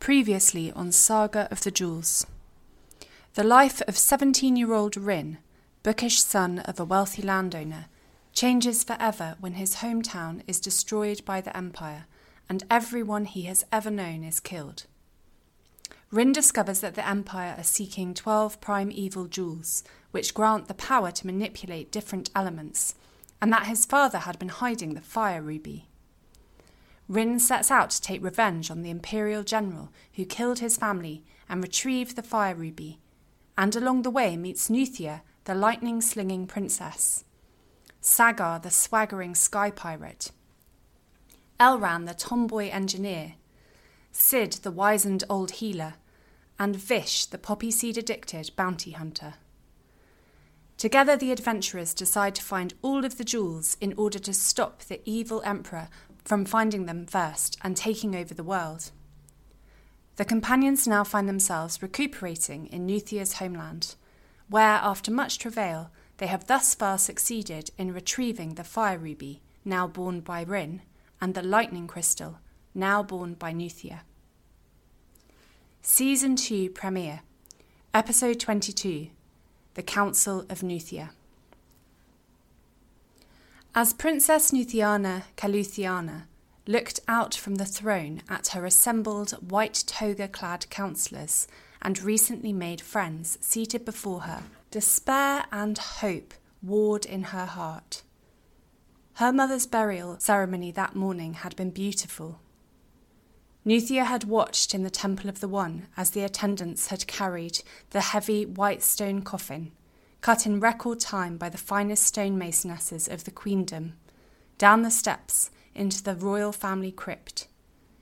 Previously on Saga of the Jewels. The life of 17 year old Rin, bookish son of a wealthy landowner, changes forever when his hometown is destroyed by the Empire and everyone he has ever known is killed. Rin discovers that the Empire are seeking 12 primeval jewels, which grant the power to manipulate different elements, and that his father had been hiding the fire ruby. Rin sets out to take revenge on the Imperial general who killed his family and retrieve the fire ruby, and along the way meets Nuthia, the lightning slinging princess, Sagar, the swaggering sky pirate, Elran, the tomboy engineer, Sid, the wizened old healer, and Vish, the poppy seed addicted bounty hunter. Together, the adventurers decide to find all of the jewels in order to stop the evil emperor from finding them first and taking over the world. The companions now find themselves recuperating in Nuthia's homeland, where, after much travail, they have thus far succeeded in retrieving the fire ruby, now borne by Rin, and the lightning crystal, now borne by Nuthia. Season 2 premiere, Episode 22 The Council of Nuthia. As Princess Nuthiana Caluthiana looked out from the throne at her assembled white toga clad councillors and recently made friends seated before her, despair and hope warred in her heart. Her mother's burial ceremony that morning had been beautiful. Nuthia had watched in the Temple of the One as the attendants had carried the heavy white stone coffin cut in record time by the finest stonemasonesses of the queendom, down the steps into the royal family crypt,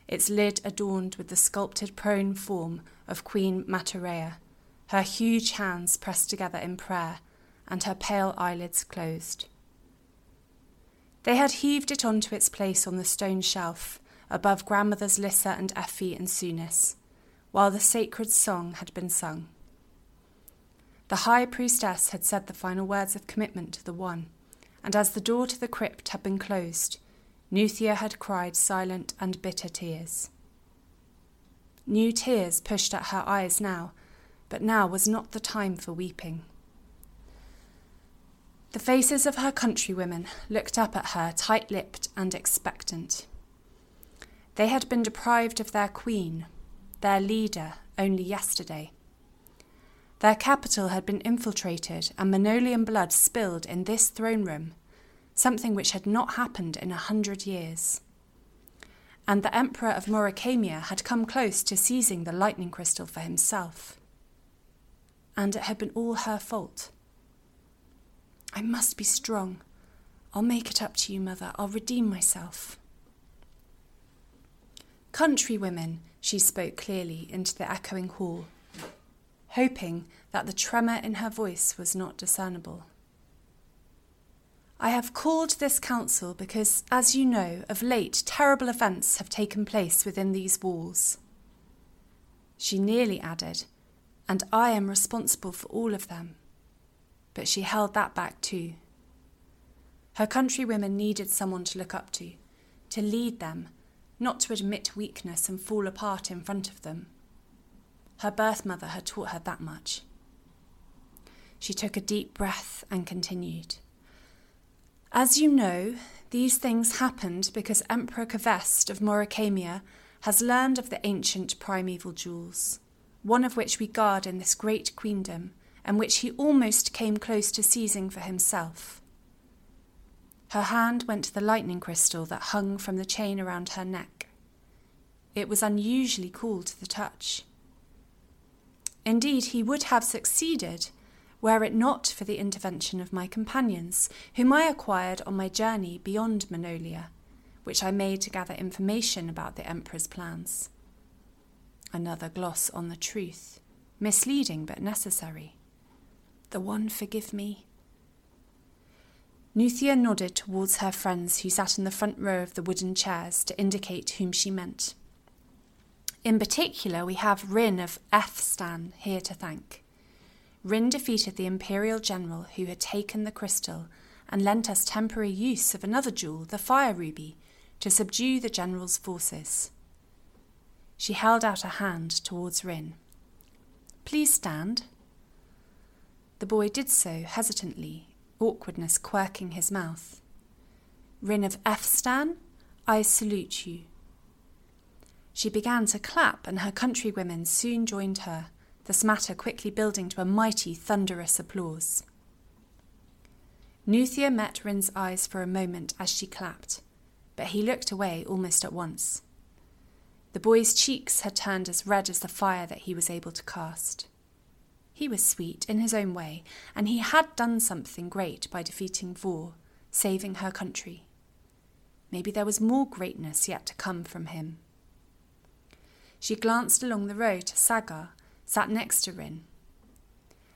its lid adorned with the sculpted prone form of Queen Maturea, her huge hands pressed together in prayer and her pale eyelids closed. They had heaved it onto its place on the stone shelf above grandmothers Lissa and Effie and Sunis, while the sacred song had been sung. The high priestess had said the final words of commitment to the One, and as the door to the crypt had been closed, Nuthia had cried silent and bitter tears. New tears pushed at her eyes now, but now was not the time for weeping. The faces of her countrywomen looked up at her tight lipped and expectant. They had been deprived of their queen, their leader, only yesterday. Their capital had been infiltrated and Manolian blood spilled in this throne room, something which had not happened in a hundred years. And the Emperor of Morikemia had come close to seizing the lightning crystal for himself. And it had been all her fault. I must be strong. I'll make it up to you, mother. I'll redeem myself. Countrywomen, she spoke clearly into the echoing hall hoping that the tremor in her voice was not discernible. I have called this council because, as you know, of late terrible events have taken place within these walls. She nearly added, and I am responsible for all of them. But she held that back too. Her countrywomen needed someone to look up to, to lead them, not to admit weakness and fall apart in front of them. Her birth mother had taught her that much. She took a deep breath and continued. As you know, these things happened because Emperor Kavest of Morikemia has learned of the ancient primeval jewels, one of which we guard in this great queendom, and which he almost came close to seizing for himself. Her hand went to the lightning crystal that hung from the chain around her neck. It was unusually cool to the touch. Indeed, he would have succeeded were it not for the intervention of my companions, whom I acquired on my journey beyond Manolia, which I made to gather information about the Emperor's plans. Another gloss on the truth, misleading but necessary. The one forgive me. Nuthia nodded towards her friends who sat in the front row of the wooden chairs to indicate whom she meant. In particular, we have Rin of Efstan here to thank. Rin defeated the imperial general who had taken the crystal and lent us temporary use of another jewel, the fire ruby, to subdue the general's forces. she held out a hand towards Rin. Please stand. The boy did so hesitantly, awkwardness quirking his mouth. Rin of Efstan, I salute you. She began to clap, and her countrywomen soon joined her, the smatter quickly building to a mighty, thunderous applause. Nuthia met Rin's eyes for a moment as she clapped, but he looked away almost at once. The boy's cheeks had turned as red as the fire that he was able to cast. He was sweet in his own way, and he had done something great by defeating Vor, saving her country. Maybe there was more greatness yet to come from him. She glanced along the road to Sagar, sat next to Rin.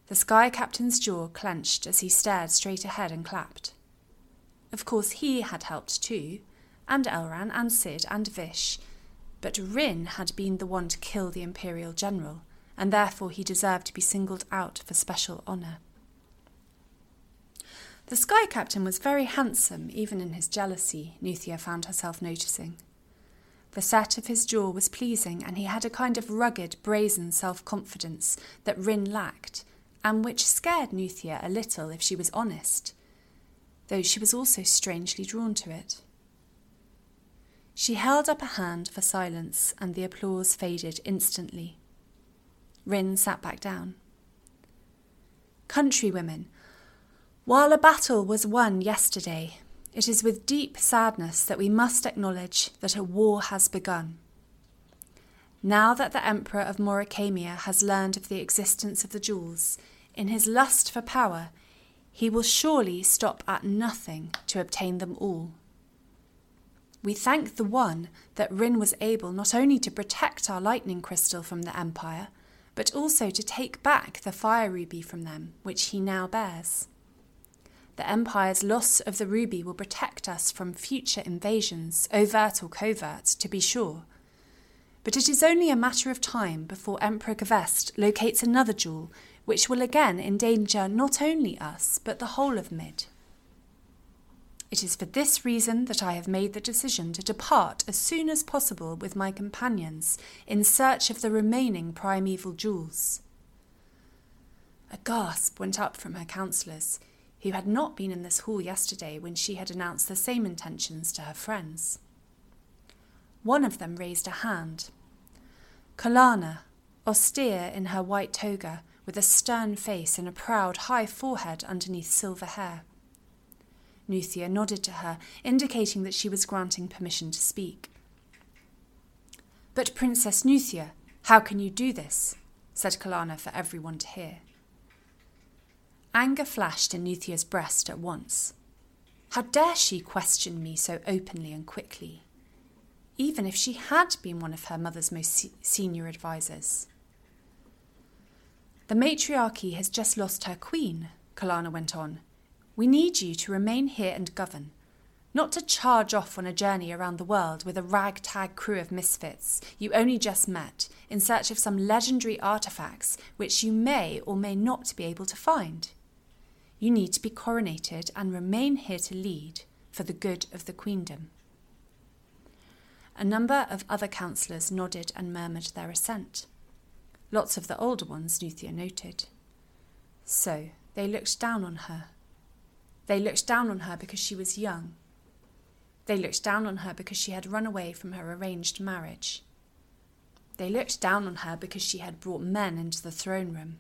The Sky Captain's jaw clenched as he stared straight ahead and clapped. Of course, he had helped too, and Elran and Sid and Vish, but Rin had been the one to kill the Imperial General, and therefore he deserved to be singled out for special honour. The Sky Captain was very handsome, even in his jealousy, Nuthia found herself noticing. The set of his jaw was pleasing, and he had a kind of rugged, brazen self confidence that Rin lacked, and which scared Nuthia a little if she was honest, though she was also strangely drawn to it. She held up a hand for silence, and the applause faded instantly. Rin sat back down. Countrywomen, while a battle was won yesterday, it is with deep sadness that we must acknowledge that a war has begun. Now that the Emperor of Morikemia has learned of the existence of the jewels, in his lust for power, he will surely stop at nothing to obtain them all. We thank the One that Rin was able not only to protect our lightning crystal from the Empire, but also to take back the fire ruby from them, which he now bears. The Empire's loss of the ruby will protect us from future invasions, overt or covert, to be sure. But it is only a matter of time before Emperor Gavest locates another jewel which will again endanger not only us, but the whole of Mid. It is for this reason that I have made the decision to depart as soon as possible with my companions in search of the remaining primeval jewels. A gasp went up from her counsellors, who had not been in this hall yesterday when she had announced the same intentions to her friends. One of them raised a hand. Kalana, austere in her white toga, with a stern face and a proud, high forehead underneath silver hair. Nuthia nodded to her, indicating that she was granting permission to speak. But Princess Nuthia, how can you do this? said Kalana for everyone to hear. Anger flashed in Nuthia's breast at once. How dare she question me so openly and quickly, even if she had been one of her mother's most senior advisers? The matriarchy has just lost her queen, Kalana went on. We need you to remain here and govern, not to charge off on a journey around the world with a ragtag crew of misfits you only just met in search of some legendary artifacts which you may or may not be able to find. You need to be coronated and remain here to lead for the good of the queendom. A number of other councillors nodded and murmured their assent. Lots of the older ones, Nuthia noted. So they looked down on her. They looked down on her because she was young. They looked down on her because she had run away from her arranged marriage. They looked down on her because she had brought men into the throne room.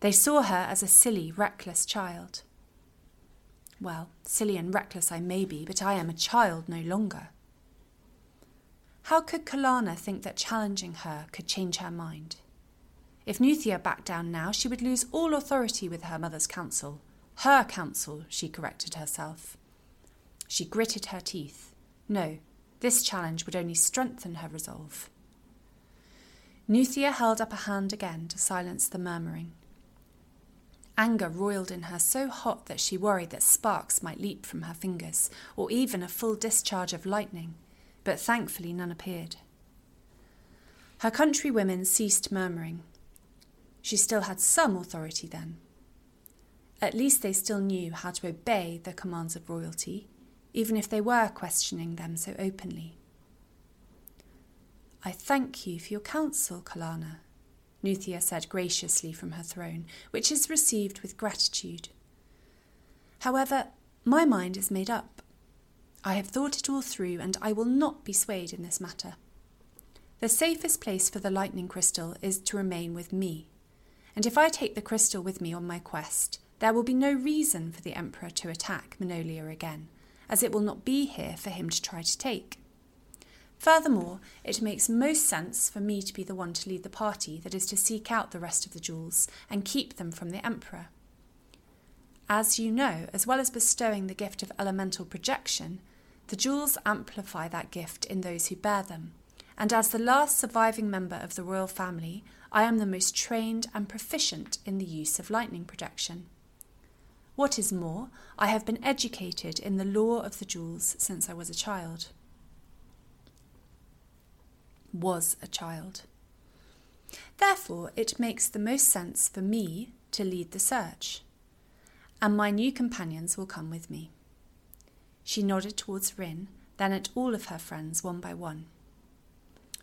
They saw her as a silly, reckless child. Well, silly and reckless I may be, but I am a child no longer. How could Kalana think that challenging her could change her mind? If Nuthia backed down now, she would lose all authority with her mother's council. Her council, she corrected herself. She gritted her teeth. No, this challenge would only strengthen her resolve. Nuthia held up a hand again to silence the murmuring. Anger roiled in her so hot that she worried that sparks might leap from her fingers, or even a full discharge of lightning, but thankfully none appeared. Her countrywomen ceased murmuring, she still had some authority then. At least they still knew how to obey the commands of royalty, even if they were questioning them so openly. I thank you for your counsel, Kalana, Nuthia said graciously from her throne, which is received with gratitude. However, my mind is made up. I have thought it all through, and I will not be swayed in this matter. The safest place for the lightning crystal is to remain with me, and if I take the crystal with me on my quest, there will be no reason for the Emperor to attack Manolia again, as it will not be here for him to try to take. Furthermore, it makes most sense for me to be the one to lead the party that is to seek out the rest of the jewels and keep them from the Emperor. As you know, as well as bestowing the gift of elemental projection, the jewels amplify that gift in those who bear them. And as the last surviving member of the royal family, I am the most trained and proficient in the use of lightning projection. What is more, I have been educated in the lore of the jewels since I was a child was a child. Therefore, it makes the most sense for me to lead the search, and my new companions will come with me. She nodded towards Rin, then at all of her friends one by one.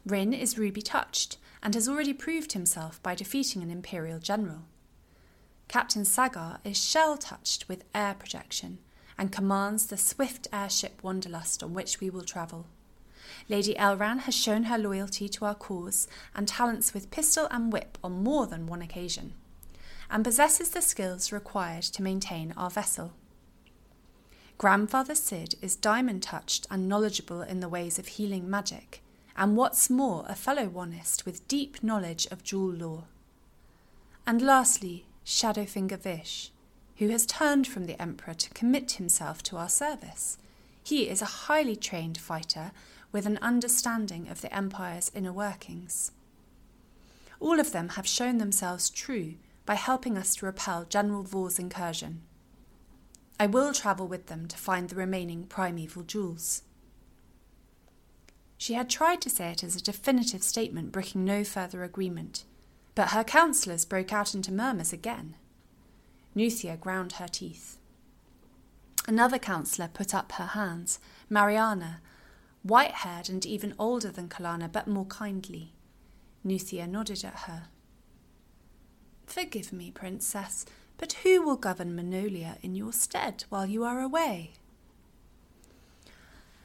Rin is ruby touched and has already proved himself by defeating an Imperial general. Captain Sagar is shell touched with air projection and commands the swift airship Wanderlust on which we will travel. Lady Elran has shown her loyalty to our cause and talents with pistol and whip on more than one occasion, and possesses the skills required to maintain our vessel. Grandfather Sid is diamond touched and knowledgeable in the ways of healing magic, and what's more, a fellow Onist with deep knowledge of jewel lore. And lastly, Shadowfinger Vish, who has turned from the Emperor to commit himself to our service. He is a highly trained fighter with an understanding of the Empire's inner workings. All of them have shown themselves true by helping us to repel General Vor's incursion. I will travel with them to find the remaining primeval jewels. She had tried to say it as a definitive statement breaking no further agreement, but her counsellors broke out into murmurs again. Nuthia ground her teeth. Another counsellor put up her hands, Mariana, white haired and even older than Kalana, but more kindly. Nuthia nodded at her. Forgive me, Princess, but who will govern Manolia in your stead while you are away?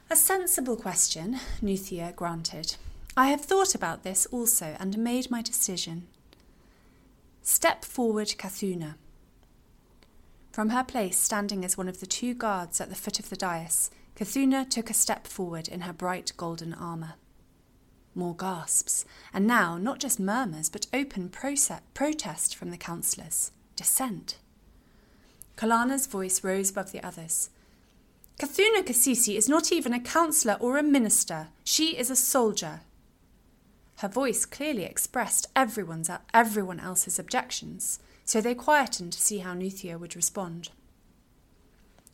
A sensible question, Nuthia granted. I have thought about this also and made my decision. Step forward, Kathuna. From her place, standing as one of the two guards at the foot of the dais, Kathuna took a step forward in her bright golden armour. More gasps, and now not just murmurs, but open protest from the councillors. Dissent. Kalana's voice rose above the others. Kathuna Kasisi is not even a councillor or a minister. She is a soldier. Her voice clearly expressed everyone's, everyone else's objections, so they quietened to see how Nuthia would respond.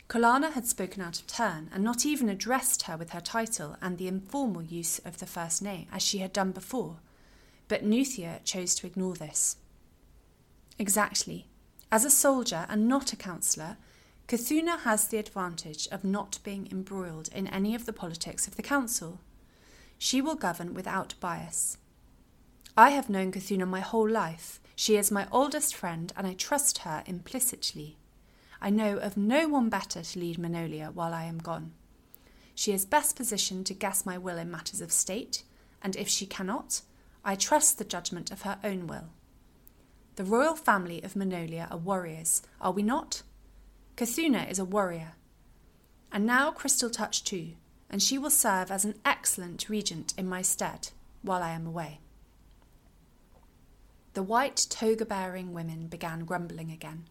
Kalana had spoken out of turn and not even addressed her with her title and the informal use of the first name, as she had done before, but Nuthia chose to ignore this. Exactly. As a soldier and not a councillor, Kathuna has the advantage of not being embroiled in any of the politics of the council. She will govern without bias. I have known Kathuna my whole life. She is my oldest friend, and I trust her implicitly. I know of no one better to lead Manolia while I am gone. She is best positioned to guess my will in matters of state, and if she cannot, I trust the judgment of her own will. The royal family of Manolia are warriors, are we not? Kathuna is a warrior. And now Crystal Touch too, and she will serve as an excellent regent in my stead while I am away. The white toga bearing women began grumbling again.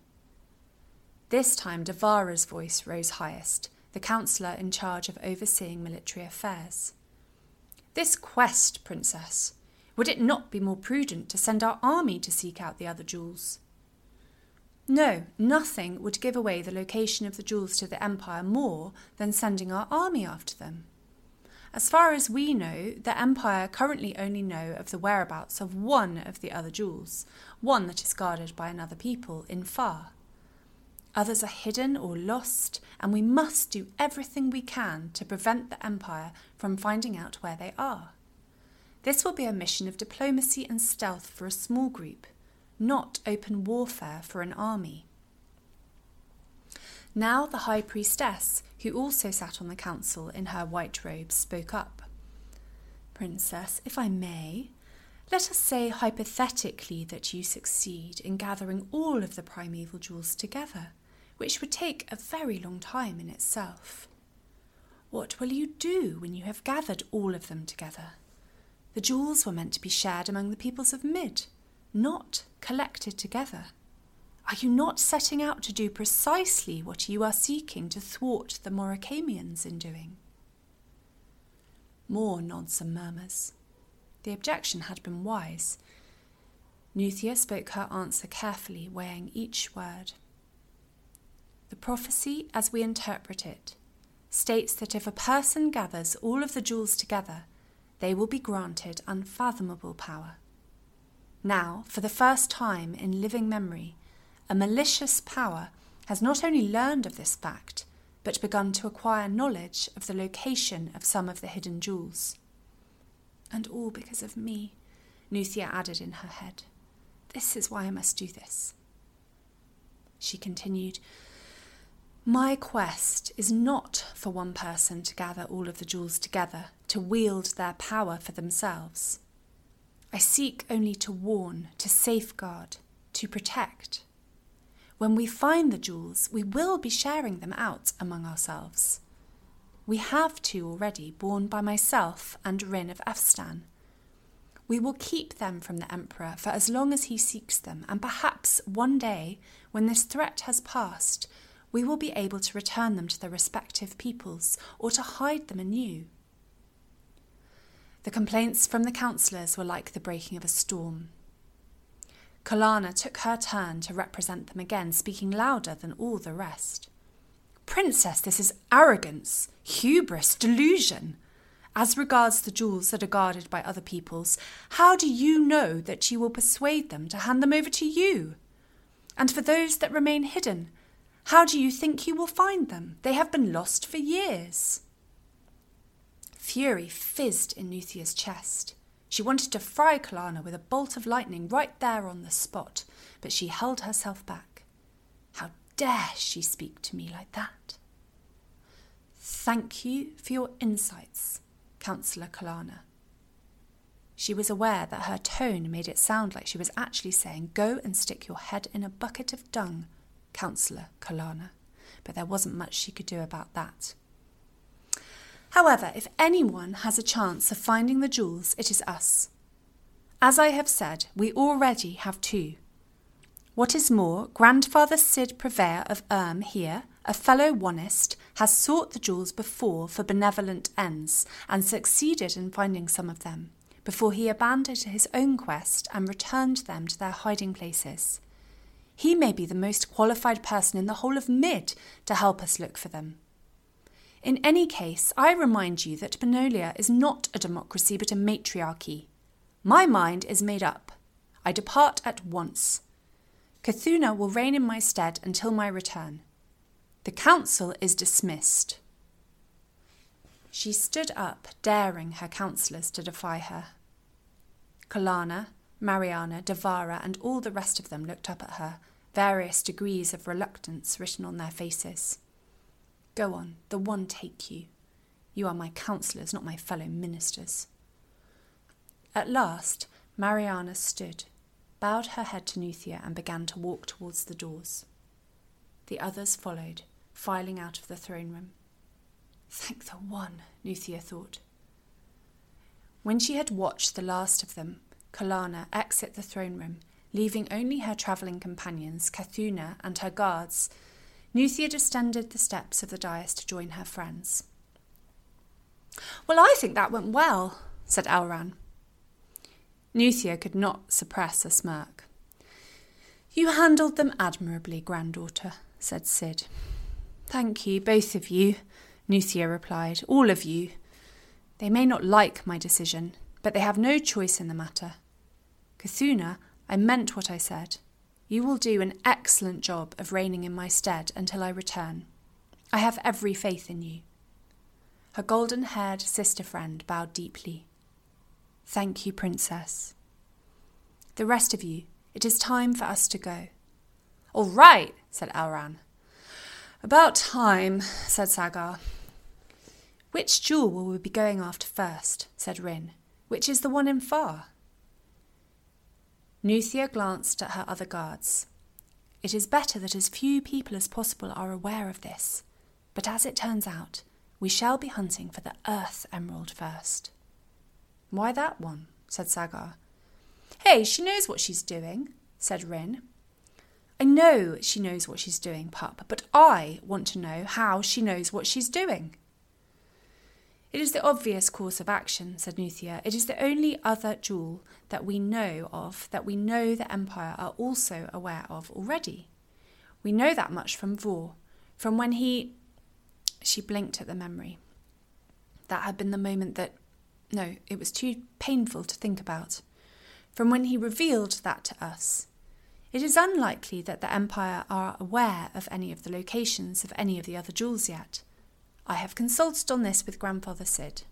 This time Devara's voice rose highest, the councillor in charge of overseeing military affairs. This quest, Princess, would it not be more prudent to send our army to seek out the other jewels? No, nothing would give away the location of the jewels to the Empire more than sending our army after them. As far as we know, the Empire currently only know of the whereabouts of one of the other jewels, one that is guarded by another people in Far. Others are hidden or lost, and we must do everything we can to prevent the Empire from finding out where they are. This will be a mission of diplomacy and stealth for a small group, not open warfare for an army. Now the high priestess, who also sat on the council in her white robe, spoke up. Princess, if I may, let us say hypothetically that you succeed in gathering all of the primeval jewels together, which would take a very long time in itself. What will you do when you have gathered all of them together? The jewels were meant to be shared among the peoples of Mid, not collected together. Are you not setting out to do precisely what you are seeking to thwart the Morikamians in doing? More nods and murmurs. The objection had been wise. Nuthia spoke her answer carefully, weighing each word. The prophecy, as we interpret it, states that if a person gathers all of the jewels together, they will be granted unfathomable power. Now, for the first time in living memory, a malicious power has not only learned of this fact, but begun to acquire knowledge of the location of some of the hidden jewels. And all because of me, Nuthia added in her head. This is why I must do this. She continued, My quest is not for one person to gather all of the jewels together, to wield their power for themselves. I seek only to warn, to safeguard, to protect. When we find the jewels, we will be sharing them out among ourselves. We have two already, borne by myself and Rin of Efstan. We will keep them from the Emperor for as long as he seeks them, and perhaps one day, when this threat has passed, we will be able to return them to their respective peoples or to hide them anew. The complaints from the councillors were like the breaking of a storm. Kalana took her turn to represent them again, speaking louder than all the rest. Princess, this is arrogance, hubris, delusion. As regards the jewels that are guarded by other peoples, how do you know that you will persuade them to hand them over to you? And for those that remain hidden, how do you think you will find them? They have been lost for years. Fury fizzed in Nuthia's chest. She wanted to fry Kalana with a bolt of lightning right there on the spot, but she held herself back. How dare she speak to me like that? Thank you for your insights, Councillor Kalana. She was aware that her tone made it sound like she was actually saying, Go and stick your head in a bucket of dung, Councillor Kalana, but there wasn't much she could do about that. However, if anyone has a chance of finding the jewels, it is us. As I have said, we already have two. What is more, Grandfather Sid Purveyor of Erm here, a fellow onist, has sought the jewels before for benevolent ends and succeeded in finding some of them, before he abandoned his own quest and returned them to their hiding places. He may be the most qualified person in the whole of Mid to help us look for them. In any case, I remind you that Manolia is not a democracy but a matriarchy. My mind is made up. I depart at once. Kathuna will reign in my stead until my return. The council is dismissed. She stood up, daring her councillors to defy her. Kalana, Mariana, Devara, and all the rest of them looked up at her, various degrees of reluctance written on their faces. Go on, the one take you. You are my counsellors, not my fellow ministers. At last, Mariana stood, bowed her head to Nuthia, and began to walk towards the doors. The others followed, filing out of the throne room. Thank the one, Nuthia thought. When she had watched the last of them, Kalana exit the throne room, leaving only her travelling companions, Kathuna, and her guards, Nuthia descended the steps of the dais to join her friends. Well, I think that went well, said Elran. Nuthia could not suppress a smirk. You handled them admirably, granddaughter, said Sid. Thank you, both of you, Nuthia replied. All of you. They may not like my decision, but they have no choice in the matter. Kathuna, I meant what I said. You will do an excellent job of reigning in my stead until I return. I have every faith in you. Her golden haired sister friend bowed deeply. Thank you, Princess. The rest of you, it is time for us to go. All right, said Elran. About time, said Sagar. Which jewel will we be going after first? said Rin. Which is the one in Far? Nuthia glanced at her other guards. It is better that as few people as possible are aware of this, but as it turns out, we shall be hunting for the Earth Emerald first. Why that one? said Sagar. Hey, she knows what she's doing, said Rin. I know she knows what she's doing, pup, but I want to know how she knows what she's doing. It is the obvious course of action, said Nuthia. It is the only other jewel that we know of that we know the Empire are also aware of already. We know that much from Vor, from when he. She blinked at the memory. That had been the moment that. No, it was too painful to think about. From when he revealed that to us. It is unlikely that the Empire are aware of any of the locations of any of the other jewels yet. I have consulted on this with Grandfather Sid.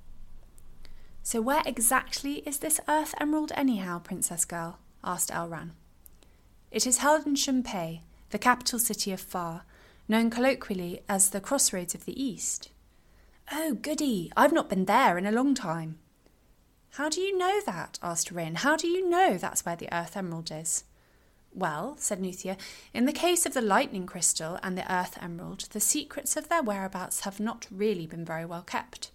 So, where exactly is this Earth Emerald, anyhow, Princess Girl? asked Elran. It is held in Shunpei, the capital city of Far, known colloquially as the Crossroads of the East. Oh, goody! I've not been there in a long time. How do you know that? asked Rin. How do you know that's where the Earth Emerald is? Well, said Nuthia, in the case of the lightning crystal and the earth emerald, the secrets of their whereabouts have not really been very well kept.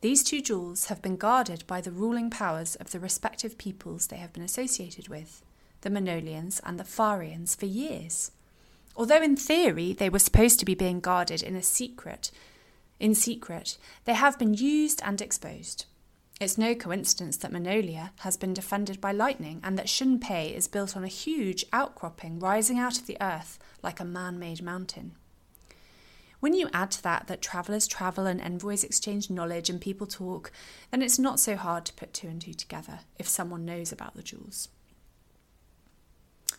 These two jewels have been guarded by the ruling powers of the respective peoples they have been associated with, the Manolians and the Farians, for years. Although in theory they were supposed to be being guarded in a secret, in secret, they have been used and exposed. It's no coincidence that Manolia has been defended by lightning and that Shunpei is built on a huge outcropping rising out of the earth like a man made mountain. When you add to that that travellers travel and envoys exchange knowledge and people talk, then it's not so hard to put two and two together if someone knows about the jewels.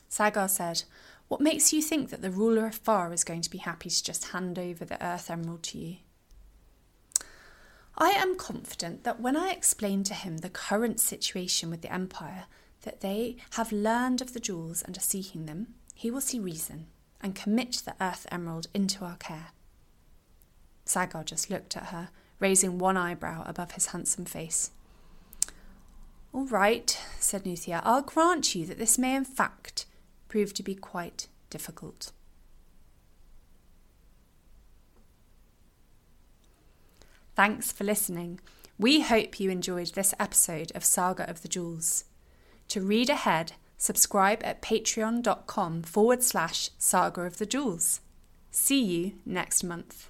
Sagar said, What makes you think that the ruler of Far is going to be happy to just hand over the Earth Emerald to you? I am confident that when I explain to him the current situation with the Empire, that they have learned of the jewels and are seeking them, he will see reason and commit the Earth Emerald into our care. Sagar just looked at her, raising one eyebrow above his handsome face. All right, said Nuthia, I'll grant you that this may in fact prove to be quite difficult. Thanks for listening. We hope you enjoyed this episode of Saga of the Jewels. To read ahead, subscribe at patreon.com forward slash saga of the jewels. See you next month.